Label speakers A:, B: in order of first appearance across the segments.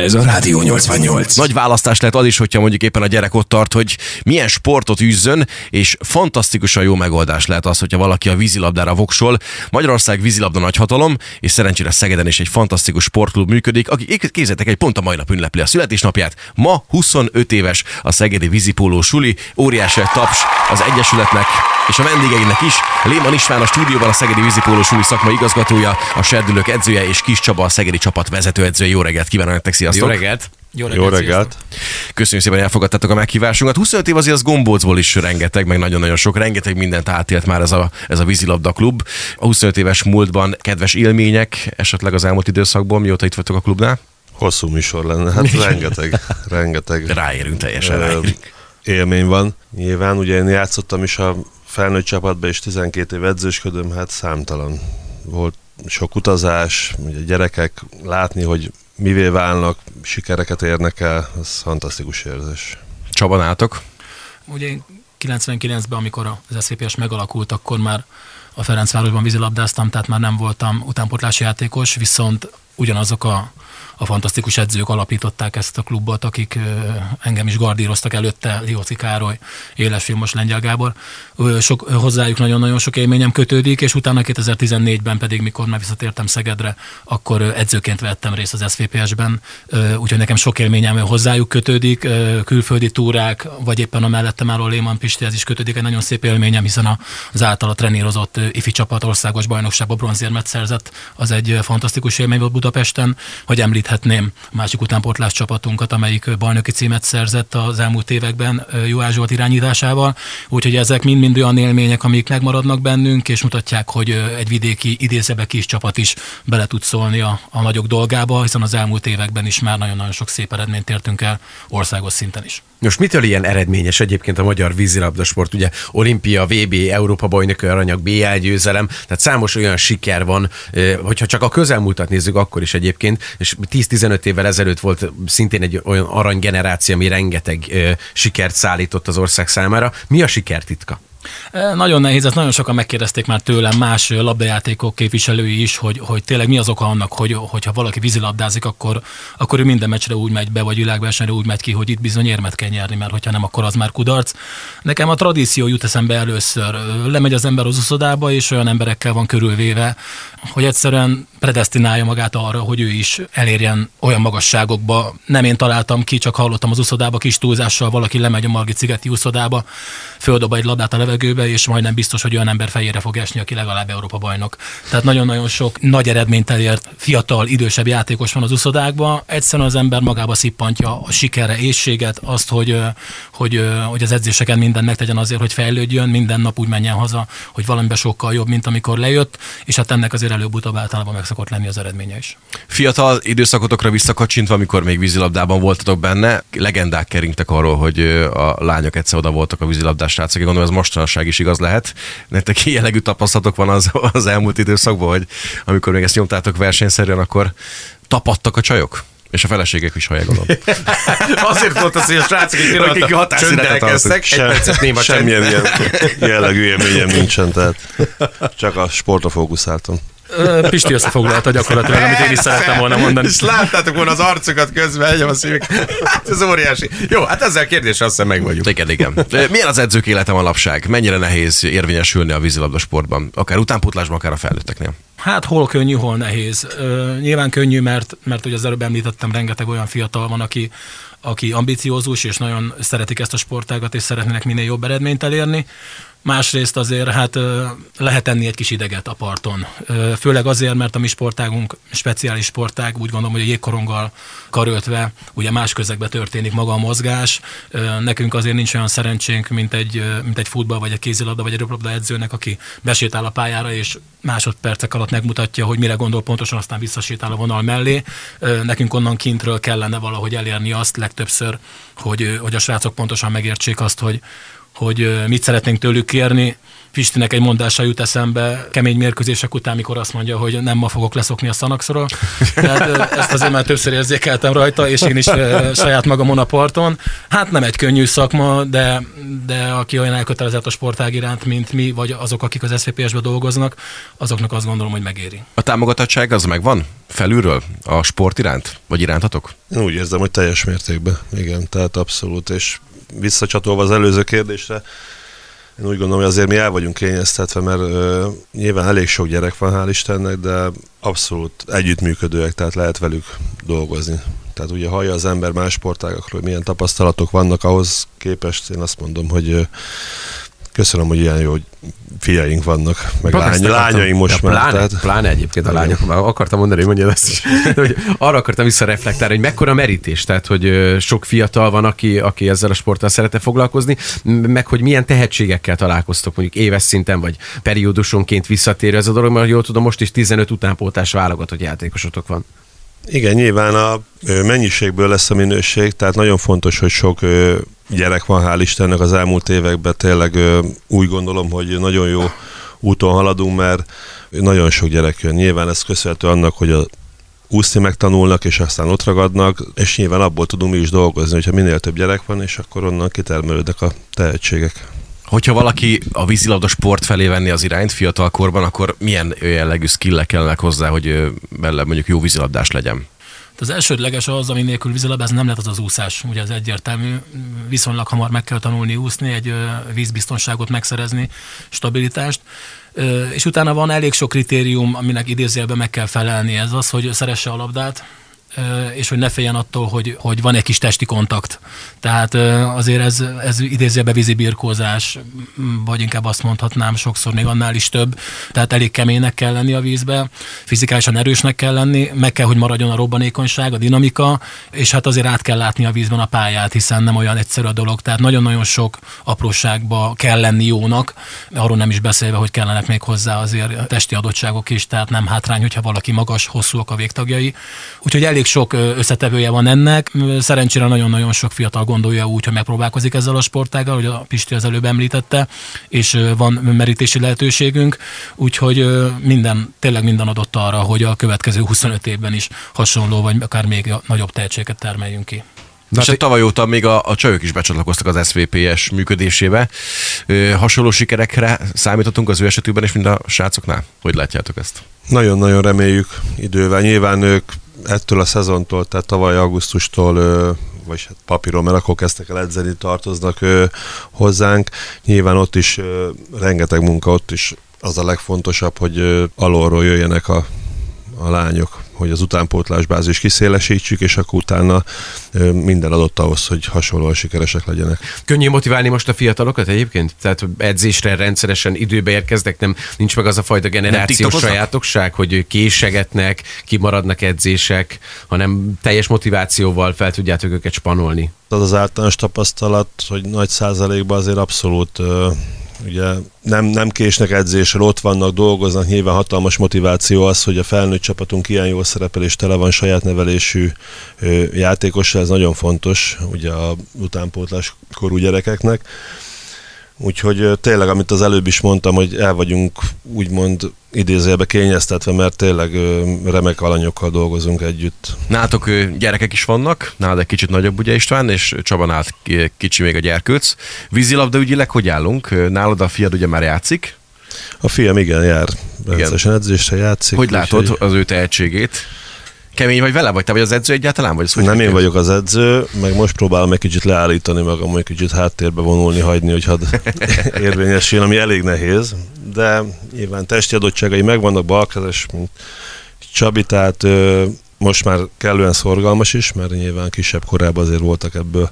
A: Ez a Rádió 88.
B: Nagy választás lehet az is, hogyha mondjuk éppen a gyerek ott tart, hogy milyen sportot űzzön, és fantasztikusan jó megoldás lehet az, hogyha valaki a vízilabdára voksol. Magyarország vízilabda nagyhatalom, és szerencsére Szegeden is egy fantasztikus sportklub működik, aki képzeltek egy pont a mai nap ünnepli a születésnapját. Ma 25 éves a Szegedi vízipóló suli, óriási taps az Egyesületnek, és a vendégeinek is. Léman István a stúdióban a Szegedi vízipóló suli szakmai igazgatója, a serdülők edzője, és Kis Csaba a Szegedi csapat vezetőedzője. Jó reggelt kívánok nektek, sziasztok!
C: Jó reggelt!
D: Jó reggelt! Jó reggelt.
B: Köszönjük szépen, hogy elfogadtátok a meghívásunkat. 25 év azért az gombócból is rengeteg, meg nagyon-nagyon sok, rengeteg mindent átélt már ez a, ez a vízilabda klub. A 25 éves múltban kedves élmények esetleg az elmúlt időszakból, mióta itt vagytok a klubnál?
D: Hosszú műsor lenne, hát rengeteg, rengeteg.
B: Ráérünk teljesen, ráérünk.
D: Élmény van. Nyilván ugye én játszottam is a felnőtt csapatban, és 12 év edzősködöm, hát számtalan volt sok utazás, ugye gyerekek látni, hogy mivé válnak, sikereket érnek el, ez fantasztikus érzés.
B: Csaba, nátok?
C: Ugye 99-ben, amikor az SZPS megalakult, akkor már a Ferencvárosban vízilabdáztam, tehát már nem voltam utánpotlási játékos, viszont ugyanazok a a fantasztikus edzők alapították ezt a klubot, akik engem is gardíroztak előtte, Lioci Károly, Éles Filmos Lengyel Gábor. Sok, hozzájuk nagyon-nagyon sok élményem kötődik, és utána 2014-ben pedig, mikor már visszatértem Szegedre, akkor edzőként vettem részt az SVPS-ben, úgyhogy nekem sok élményem hozzájuk kötődik, külföldi túrák, vagy éppen a mellettem álló Léman Pistihez is kötődik egy nagyon szép élményem, hiszen az általa trenírozott ifi csapat országos bajnokságban bronzérmet szerzett, az egy fantasztikus élmény volt Budapesten, hogy említ említhetném a másik utánpótlás csapatunkat, amelyik bajnoki címet szerzett az elmúlt években Jó Zsolt irányításával. Úgyhogy ezek mind-mind olyan élmények, amik megmaradnak bennünk, és mutatják, hogy egy vidéki idézebe kis csapat is bele tud szólni a, a nagyok dolgába, hiszen az elmúlt években is már nagyon-nagyon sok szép eredményt értünk el országos szinten is.
B: Most mitől ilyen eredményes egyébként a magyar vízilabdasport? Ugye olimpia, VB, Európa bajnoki aranyag, BL győzelem, tehát számos olyan siker van, hogyha csak a közelmúltat nézzük, akkor is egyébként, és 10-15 évvel ezelőtt volt szintén egy olyan aranygeneráció, ami rengeteg sikert szállított az ország számára. Mi a sikertitka?
C: Nagyon nehéz, ezt nagyon sokan megkérdezték már tőlem, más labdajátékok képviselői is, hogy, hogy tényleg mi az oka annak, hogy, hogyha valaki vízilabdázik, akkor, akkor ő minden meccsre úgy megy be, vagy világversenyre úgy megy ki, hogy itt bizony érmet kell nyerni, mert hogyha nem, akkor az már kudarc. Nekem a tradíció jut eszembe először. Lemegy az ember az uszodába, és olyan emberekkel van körülvéve, hogy egyszerűen predestinálja magát arra, hogy ő is elérjen olyan magasságokba. Nem én találtam ki, csak hallottam az uszodába kis túlzással, valaki lemegy a Margit Cigeti uszodába, földob egy labdát a levegőbe, és majdnem biztos, hogy olyan ember fejére fog esni, aki legalább Európa bajnok. Tehát nagyon-nagyon sok nagy eredményt elért fiatal, idősebb játékos van az uszodákban. Egyszerűen az ember magába szippantja a sikerre, éjséget, azt, hogy, hogy, hogy az edzéseken minden megtegyen azért, hogy fejlődjön, minden nap úgy menjen haza, hogy valamiben sokkal jobb, mint amikor lejött, és hát ennek azért előbb-utóbb általában meg szokott lenni az eredménye is.
B: Fiatal időszakotokra visszakacsintva, amikor még vízilabdában voltatok benne, legendák keringtek arról, hogy a lányok egyszer oda voltak a vízilabdás srácok, gondolom ez mostanság is igaz lehet. Nektek jellegű tapasztalatok van az, az elmúlt időszakban, hogy amikor még ezt nyomtátok versenyszerűen, akkor tapadtak a csajok? És a feleségek is hallják, gondolom.
C: Azért volt az, hogy a srácok egy pillanatra
D: csöndelkeztek, egy percet néma Semmilyen ilyen jellegű élményem nincsen, tehát csak a sportra fókuszáltam.
C: Pisti összefoglalta gyakorlatilag, amit én is szerettem volna mondani.
B: És láttátok volna az arcokat közben, egyem a szívek. Hát ez óriási. Jó, hát ezzel a kérdés azt hiszem meg vagyunk. Igen, igen. Milyen az edzők élete manapság? Mennyire nehéz érvényesülni a vízilabda sportban? Akár utánpótlásban, akár a felnőtteknél?
C: Hát hol könnyű, hol nehéz. Nyilván könnyű, mert, mert ugye az előbb említettem, rengeteg olyan fiatal van, aki, aki ambiciózus, és nagyon szeretik ezt a sportágat, és szeretnének minél jobb eredményt elérni. Másrészt azért hát lehet enni egy kis ideget a parton. Főleg azért, mert a mi sportágunk speciális sportág, úgy gondolom, hogy a jégkoronggal karöltve, ugye más közegben történik maga a mozgás. Nekünk azért nincs olyan szerencsénk, mint egy, mint egy futball, vagy egy kézilabda, vagy egy röplabda edzőnek, aki besétál a pályára, és másodpercek alatt megmutatja, hogy mire gondol pontosan, aztán visszasétál a vonal mellé. Nekünk onnan kintről kellene valahogy elérni azt legtöbbször, hogy, hogy a srácok pontosan megértsék azt, hogy, hogy mit szeretnénk tőlük kérni, Pistinek egy mondása jut eszembe kemény mérkőzések után, mikor azt mondja, hogy nem ma fogok leszokni a szanaxról. Tehát ezt azért már többször érzékeltem rajta, és én is saját magamon a parton. Hát nem egy könnyű szakma, de, de aki olyan elkötelezett a sportág iránt, mint mi, vagy azok, akik az SZPS-be dolgoznak, azoknak azt gondolom, hogy megéri.
B: A támogatottság az megvan felülről a sport iránt, vagy irántatok?
D: Én úgy érzem, hogy teljes mértékben, igen, tehát abszolút, és visszacsatolva az előző kérdésre, én úgy gondolom, hogy azért mi el vagyunk kényeztetve, mert ö, nyilván elég sok gyerek van, hál' Istennek, de abszolút együttműködőek, tehát lehet velük dolgozni. Tehát ugye hallja az ember más sportágakról, milyen tapasztalatok vannak, ahhoz képest én azt mondom, hogy ö, köszönöm, hogy ilyen jó fiaink vannak, meg lány, lányaink most már.
E: Pláne,
D: tehát...
E: pláne egyébként a lányok, már akartam mondani, hogy mondjad ezt is. De, hogy arra akartam visszareflektálni, hogy mekkora merítés, tehát hogy sok fiatal van, aki, aki ezzel a sporttal szeretne foglalkozni, meg hogy milyen tehetségekkel találkoztok, mondjuk éves szinten, vagy periódusonként visszatérő ez a dolog, mert jól tudom, most is 15 utánpótás válogatott játékosotok van.
D: Igen, nyilván a mennyiségből lesz a minőség, tehát nagyon fontos, hogy sok gyerek van, hál' Istennek az elmúlt években tényleg úgy gondolom, hogy nagyon jó úton haladunk, mert nagyon sok gyerek jön. Nyilván ez köszönhető annak, hogy a úszni megtanulnak, és aztán ott ragadnak, és nyilván abból tudunk mi is dolgozni, hogyha minél több gyerek van, és akkor onnan kitermelődnek a tehetségek.
B: Hogyha valaki a vízilabda sport felé venni az irányt fiatal korban, akkor milyen jellegű skillek kellene hozzá, hogy bele mondjuk jó vízilabdás legyen?
C: Az elsődleges az, ami nélkül vízilabdázni nem lehet az az úszás. Ugye ez egyértelmű. Viszonylag hamar meg kell tanulni úszni, egy vízbiztonságot megszerezni, stabilitást. És utána van elég sok kritérium, aminek idézőjelben meg kell felelni. Ez az, hogy szeresse a labdát, és hogy ne féljen attól, hogy, hogy van egy kis testi kontakt. Tehát azért ez, ez idézőjelbe vízi birkózás, vagy inkább azt mondhatnám sokszor még annál is több. Tehát elég keménynek kell lenni a vízbe, fizikálisan erősnek kell lenni, meg kell, hogy maradjon a robbanékonyság, a dinamika, és hát azért át kell látni a vízben a pályát, hiszen nem olyan egyszerű a dolog. Tehát nagyon-nagyon sok apróságba kell lenni jónak, arról nem is beszélve, hogy kellenek még hozzá azért testi adottságok is, tehát nem hátrány, hogyha valaki magas, hosszúak a végtagjai. Úgyhogy elég sok összetevője van ennek. Szerencsére nagyon-nagyon sok fiatal gondolja úgy, hogy megpróbálkozik ezzel a sportággal, hogy a Pisti az előbb említette, és van merítési lehetőségünk, úgyhogy minden, tényleg minden adott arra, hogy a következő 25 évben is hasonló, vagy akár még nagyobb tehetséget termeljünk ki.
B: Na és hát tavaly óta még a, a csajok is becsatlakoztak az SVPS működésébe. Ö, hasonló sikerekre számítottunk az ő esetükben is, mint a srácoknál? Hogy látjátok ezt?
D: Nagyon-nagyon reméljük idővel. Nyilván ők ettől a szezontól, tehát tavaly augusztustól vagy hát papíron, mert akkor kezdtek el edzeni, tartoznak ö, hozzánk. Nyilván ott is ö, rengeteg munka, ott is az a legfontosabb, hogy ö, alulról jöjjenek a, a lányok hogy az utánpótlás bázis kiszélesítsük, és akkor utána minden adott ahhoz, hogy hasonlóan sikeresek legyenek.
E: Könnyű motiválni most a fiatalokat egyébként? Tehát edzésre rendszeresen időbe érkeznek, nem nincs meg az a fajta generációs sajátokság, hogy késegetnek, kimaradnak edzések, hanem teljes motivációval fel tudjátok őket spanolni.
D: Az az általános tapasztalat, hogy nagy százalékban azért abszolút ugye nem, nem késnek edzésről, ott vannak, dolgoznak, nyilván hatalmas motiváció az, hogy a felnőtt csapatunk ilyen jól szerepel és tele van saját nevelésű játékos, ez nagyon fontos ugye a utánpótlás korú gyerekeknek. Úgyhogy tényleg, amit az előbb is mondtam, hogy el vagyunk úgymond idézőjelbe kényeztetve, mert tényleg remek alanyokkal dolgozunk együtt.
B: Nálatok gyerekek is vannak, nálad egy kicsit nagyobb ugye István, és Csaba kicsi még a gyerkőc. Vízilabda ügyileg hogy állunk? Nálad a fiad ugye már játszik?
D: A fiam igen, jár. Rendszeresen edzésre játszik.
B: Hogy látod hogy... az ő tehetségét? Kemény vagy vele, vagy te vagy az edző egyáltalán? Vagy
D: az, hogy Nem én vagyok az edző, meg most próbálom egy kicsit leállítani magam, hogy kicsit háttérbe vonulni, hagyni, hogy hadd érvényesüljön, ami elég nehéz, de nyilván testi adottságai megvannak, balkezes, mint Csabi, tehát most már kellően szorgalmas is, mert nyilván kisebb korában azért voltak ebből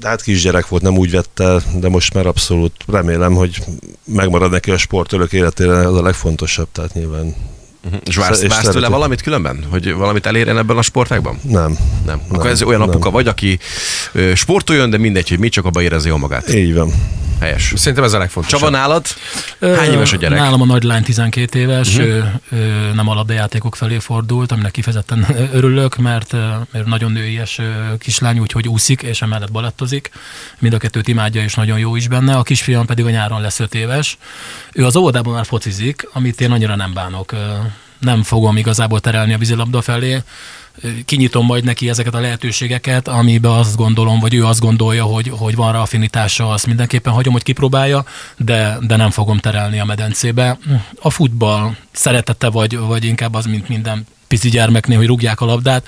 D: de hát kisgyerek volt, nem úgy vette, de most már abszolút remélem, hogy megmarad neki a sport örök életére, az a legfontosabb, tehát nyilván
B: Uh-huh. És vársz, és vársz tőle valamit különben? Hogy valamit elérjen ebben a sportágban?
D: Nem.
B: Nem. Akkor nem, ez olyan apuka nem. vagy, aki sportoljon, de mindegy, hogy mi csak abba érezi jól magát.
D: Így van.
B: Helyes.
E: Szerintem ez a legfontosabb.
B: Csaba, nálad? Hány éves a gyerek?
C: Nálam a nagylány 12 éves, uh-huh. ő, ő nem a labdajátékok felé fordult, aminek kifejezetten örülök, mert, mert nagyon nőies kislány, úgyhogy úszik, és emellett balettozik. Mind a kettőt imádja, és nagyon jó is benne. A kisfiam pedig a nyáron lesz 5 éves. Ő az óvodában már focizik, amit én annyira nem bánok. Nem fogom igazából terelni a vízilabda felé, kinyitom majd neki ezeket a lehetőségeket, amiben azt gondolom, vagy ő azt gondolja, hogy, hogy van rá affinitása, azt mindenképpen hagyom, hogy kipróbálja, de, de nem fogom terelni a medencébe. A futball szeretete, vagy, vagy inkább az, mint minden pici gyermeknél, hogy rúgják a labdát.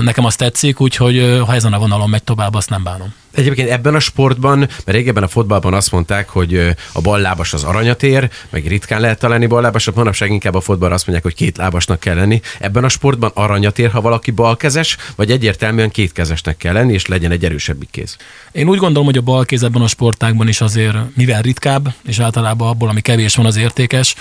C: Nekem azt tetszik, úgyhogy ha ezen a vonalon megy tovább, azt nem bánom.
E: Egyébként ebben a sportban, mert régebben a fotballban azt mondták, hogy a ballábas az aranyat ér, meg ritkán lehet találni ballábasat, manapság inkább a fotballra azt mondják, hogy két lábasnak kell lenni. Ebben a sportban aranyat ér, ha valaki balkezes, vagy egyértelműen kétkezesnek kell lenni, és legyen egy erősebbik kéz.
C: Én úgy gondolom, hogy a balkéz ebben a sportágban is azért mivel ritkább, és általában abból, ami kevés van, az értékes.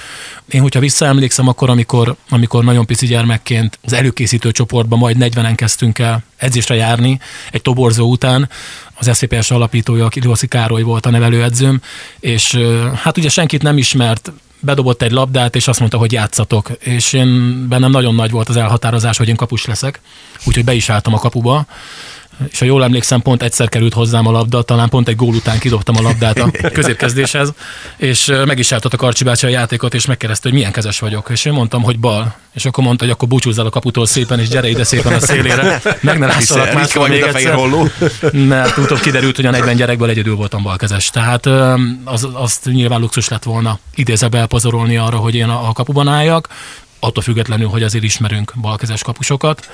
C: Én, hogyha visszaemlékszem, akkor, amikor, amikor nagyon pici gyermekként az előkészítő csoportban majd 40-en kezdtünk el edzésre járni, egy toborzó után, az SZPS alapítója, Kiloszi Károly volt a nevelőedzőm, és hát ugye senkit nem ismert, bedobott egy labdát, és azt mondta, hogy játszatok. És én bennem nagyon nagy volt az elhatározás, hogy én kapus leszek, úgyhogy be is álltam a kapuba, és ha jól emlékszem, pont egyszer került hozzám a labda, talán pont egy gól után kidobtam a labdát a középkezdéshez, és meg is a Karcsi bácsi a játékot, és megkérdezte, hogy milyen kezes vagyok. És én mondtam, hogy bal. És akkor mondta, hogy akkor búcsúzz el a kaputól szépen, és gyere ide szépen a szélére. Meg ne lássalak
B: vagy,
C: még egyszer. Mert utóbb kiderült, hogy a 40 gyerekből egyedül voltam balkezes. Tehát az, azt nyilván luxus lett volna idézebe elpazarolni arra, hogy én a, a kapuban álljak, attól függetlenül, hogy azért ismerünk balkezes kapusokat,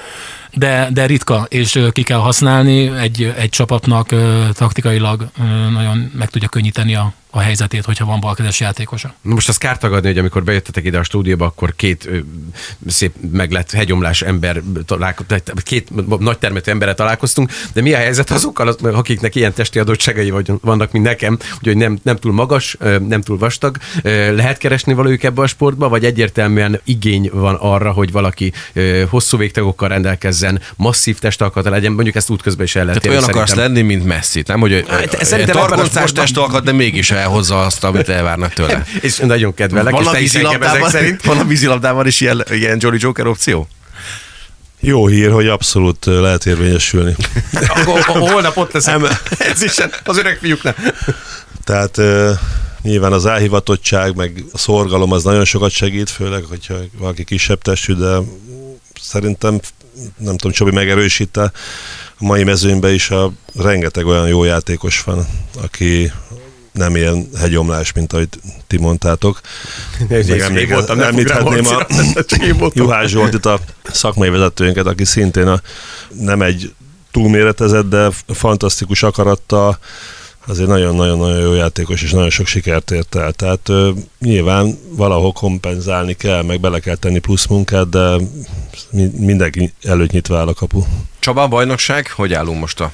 C: de, de ritka, és ki kell használni, egy, egy csapatnak taktikailag nagyon meg tudja könnyíteni a, a helyzetét, hogyha van balkezes játékosa.
E: Na most azt kár tagadni, hogy amikor bejöttetek ide a stúdióba, akkor két ö, szép meglett hegyomlás ember, találko- két nagy termetű emberre találkoztunk, de mi a helyzet azokkal, az- akiknek ilyen testi adottságai vannak, mint nekem, hogy nem, nem túl magas, nem túl vastag, lehet keresni valójuk ebbe a sportba, vagy egyértelműen igény van arra, hogy valaki hosszú végtagokkal rendelkezzen, masszív testalkata legyen, mondjuk ezt útközben is el lehet
B: Tehát olyan
E: érni
B: akarsz
E: szerintem.
B: lenni, mint Messi, nem? Hogy
E: Hát, szerintem sportban-
B: testalkat, de mégis elhozza azt, amit elvárnak tőle.
E: És nagyon kedvelek, és
B: Van a,
E: is
B: vízilabdában,
E: szerint.
B: van a vízilabdában is ilyen, ilyen Jolly Joker opció?
D: Jó hír, hogy abszolút lehet érvényesülni.
E: Akkor holnap ott leszem edzésen, az öreg fiúknál.
D: Tehát nyilván az elhivatottság, meg a szorgalom az nagyon sokat segít, főleg, hogyha valaki kisebb testű, de szerintem, nem tudom, Csabi megerősíte, a mai mezőnyben is a rengeteg olyan jó játékos van, aki nem ilyen hegyomlás, mint ahogy ti mondtátok. Meg emléke- említhetném a Juhász Zsoltit, a szakmai vezetőnket, aki szintén a, nem egy túlméretezett, de fantasztikus akarattal azért nagyon-nagyon-nagyon jó játékos, és nagyon sok sikert ért el. Tehát ö, nyilván valahol kompenzálni kell, meg bele kell tenni plusz munkát, de mi- mindenki előtt nyitva áll a kapu.
B: Csaba, a bajnokság, hogy állunk most a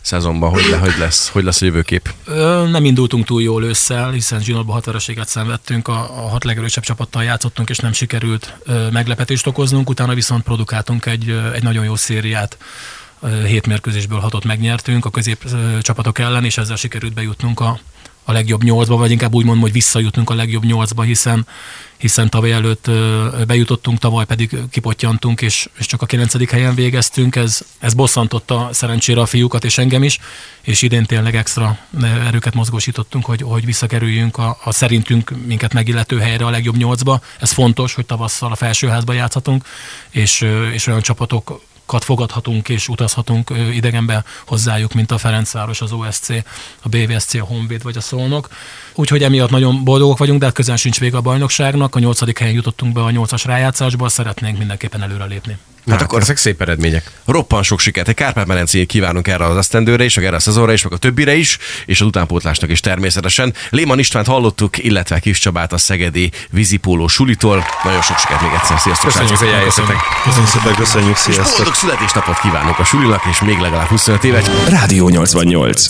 B: szezonban, hogy, le, hogy, lesz, hogy lesz a jövőkép?
C: Ö, Nem indultunk túl jól ősszel, hiszen zsinórban hat vereséget szenvedtünk, a, a hat legerősebb csapattal játszottunk, és nem sikerült ö, meglepetést okoznunk, utána viszont produkáltunk egy, ö, egy nagyon jó szériát, hét mérkőzésből hatot megnyertünk a közép ö, csapatok ellen, és ezzel sikerült bejutnunk a, a legjobb nyolcba, vagy inkább úgy mondom, hogy visszajutnunk a legjobb nyolcba, hiszen hiszen tavaly előtt bejutottunk, tavaly pedig kipottyantunk, és, és csak a kilencedik helyen végeztünk. Ez, ez bosszantotta szerencsére a fiúkat és engem is, és idén tényleg extra erőket mozgósítottunk, hogy, hogy visszakerüljünk a, a szerintünk minket megillető helyre a legjobb nyolcba. Ez fontos, hogy tavasszal a felsőházba játszhatunk, és, és olyan csapatok kat fogadhatunk és utazhatunk idegenbe hozzájuk, mint a Ferencváros, az OSC, a BVSC, a Honvéd vagy a Szolnok. Úgyhogy emiatt nagyon boldogok vagyunk, de hát közel sincs vége a bajnokságnak. A nyolcadik helyen jutottunk be a nyolcas rájátszásba, szeretnénk mindenképpen előrelépni.
E: Hát akkor ezek szép eredmények.
B: Roppan sok sikert. Egy Kárpát-medencéig kívánunk erre az esztendőre is, meg erre a szezonra is, meg a többire is, és az utánpótlásnak is természetesen. Léman Istvánt hallottuk, illetve Kis Csabát a Szegedi vízipóló sulitól. Nagyon sok sikert még egyszer. Sziasztok!
E: Köszönjük,
B: srácok!
E: hogy eljöttetek.
D: Köszönjük szépen, köszönjük,
B: És
D: sziasztok!
B: boldog születésnapot kívánok a sulinak, és még legalább 25 évet.
A: Rádió 88.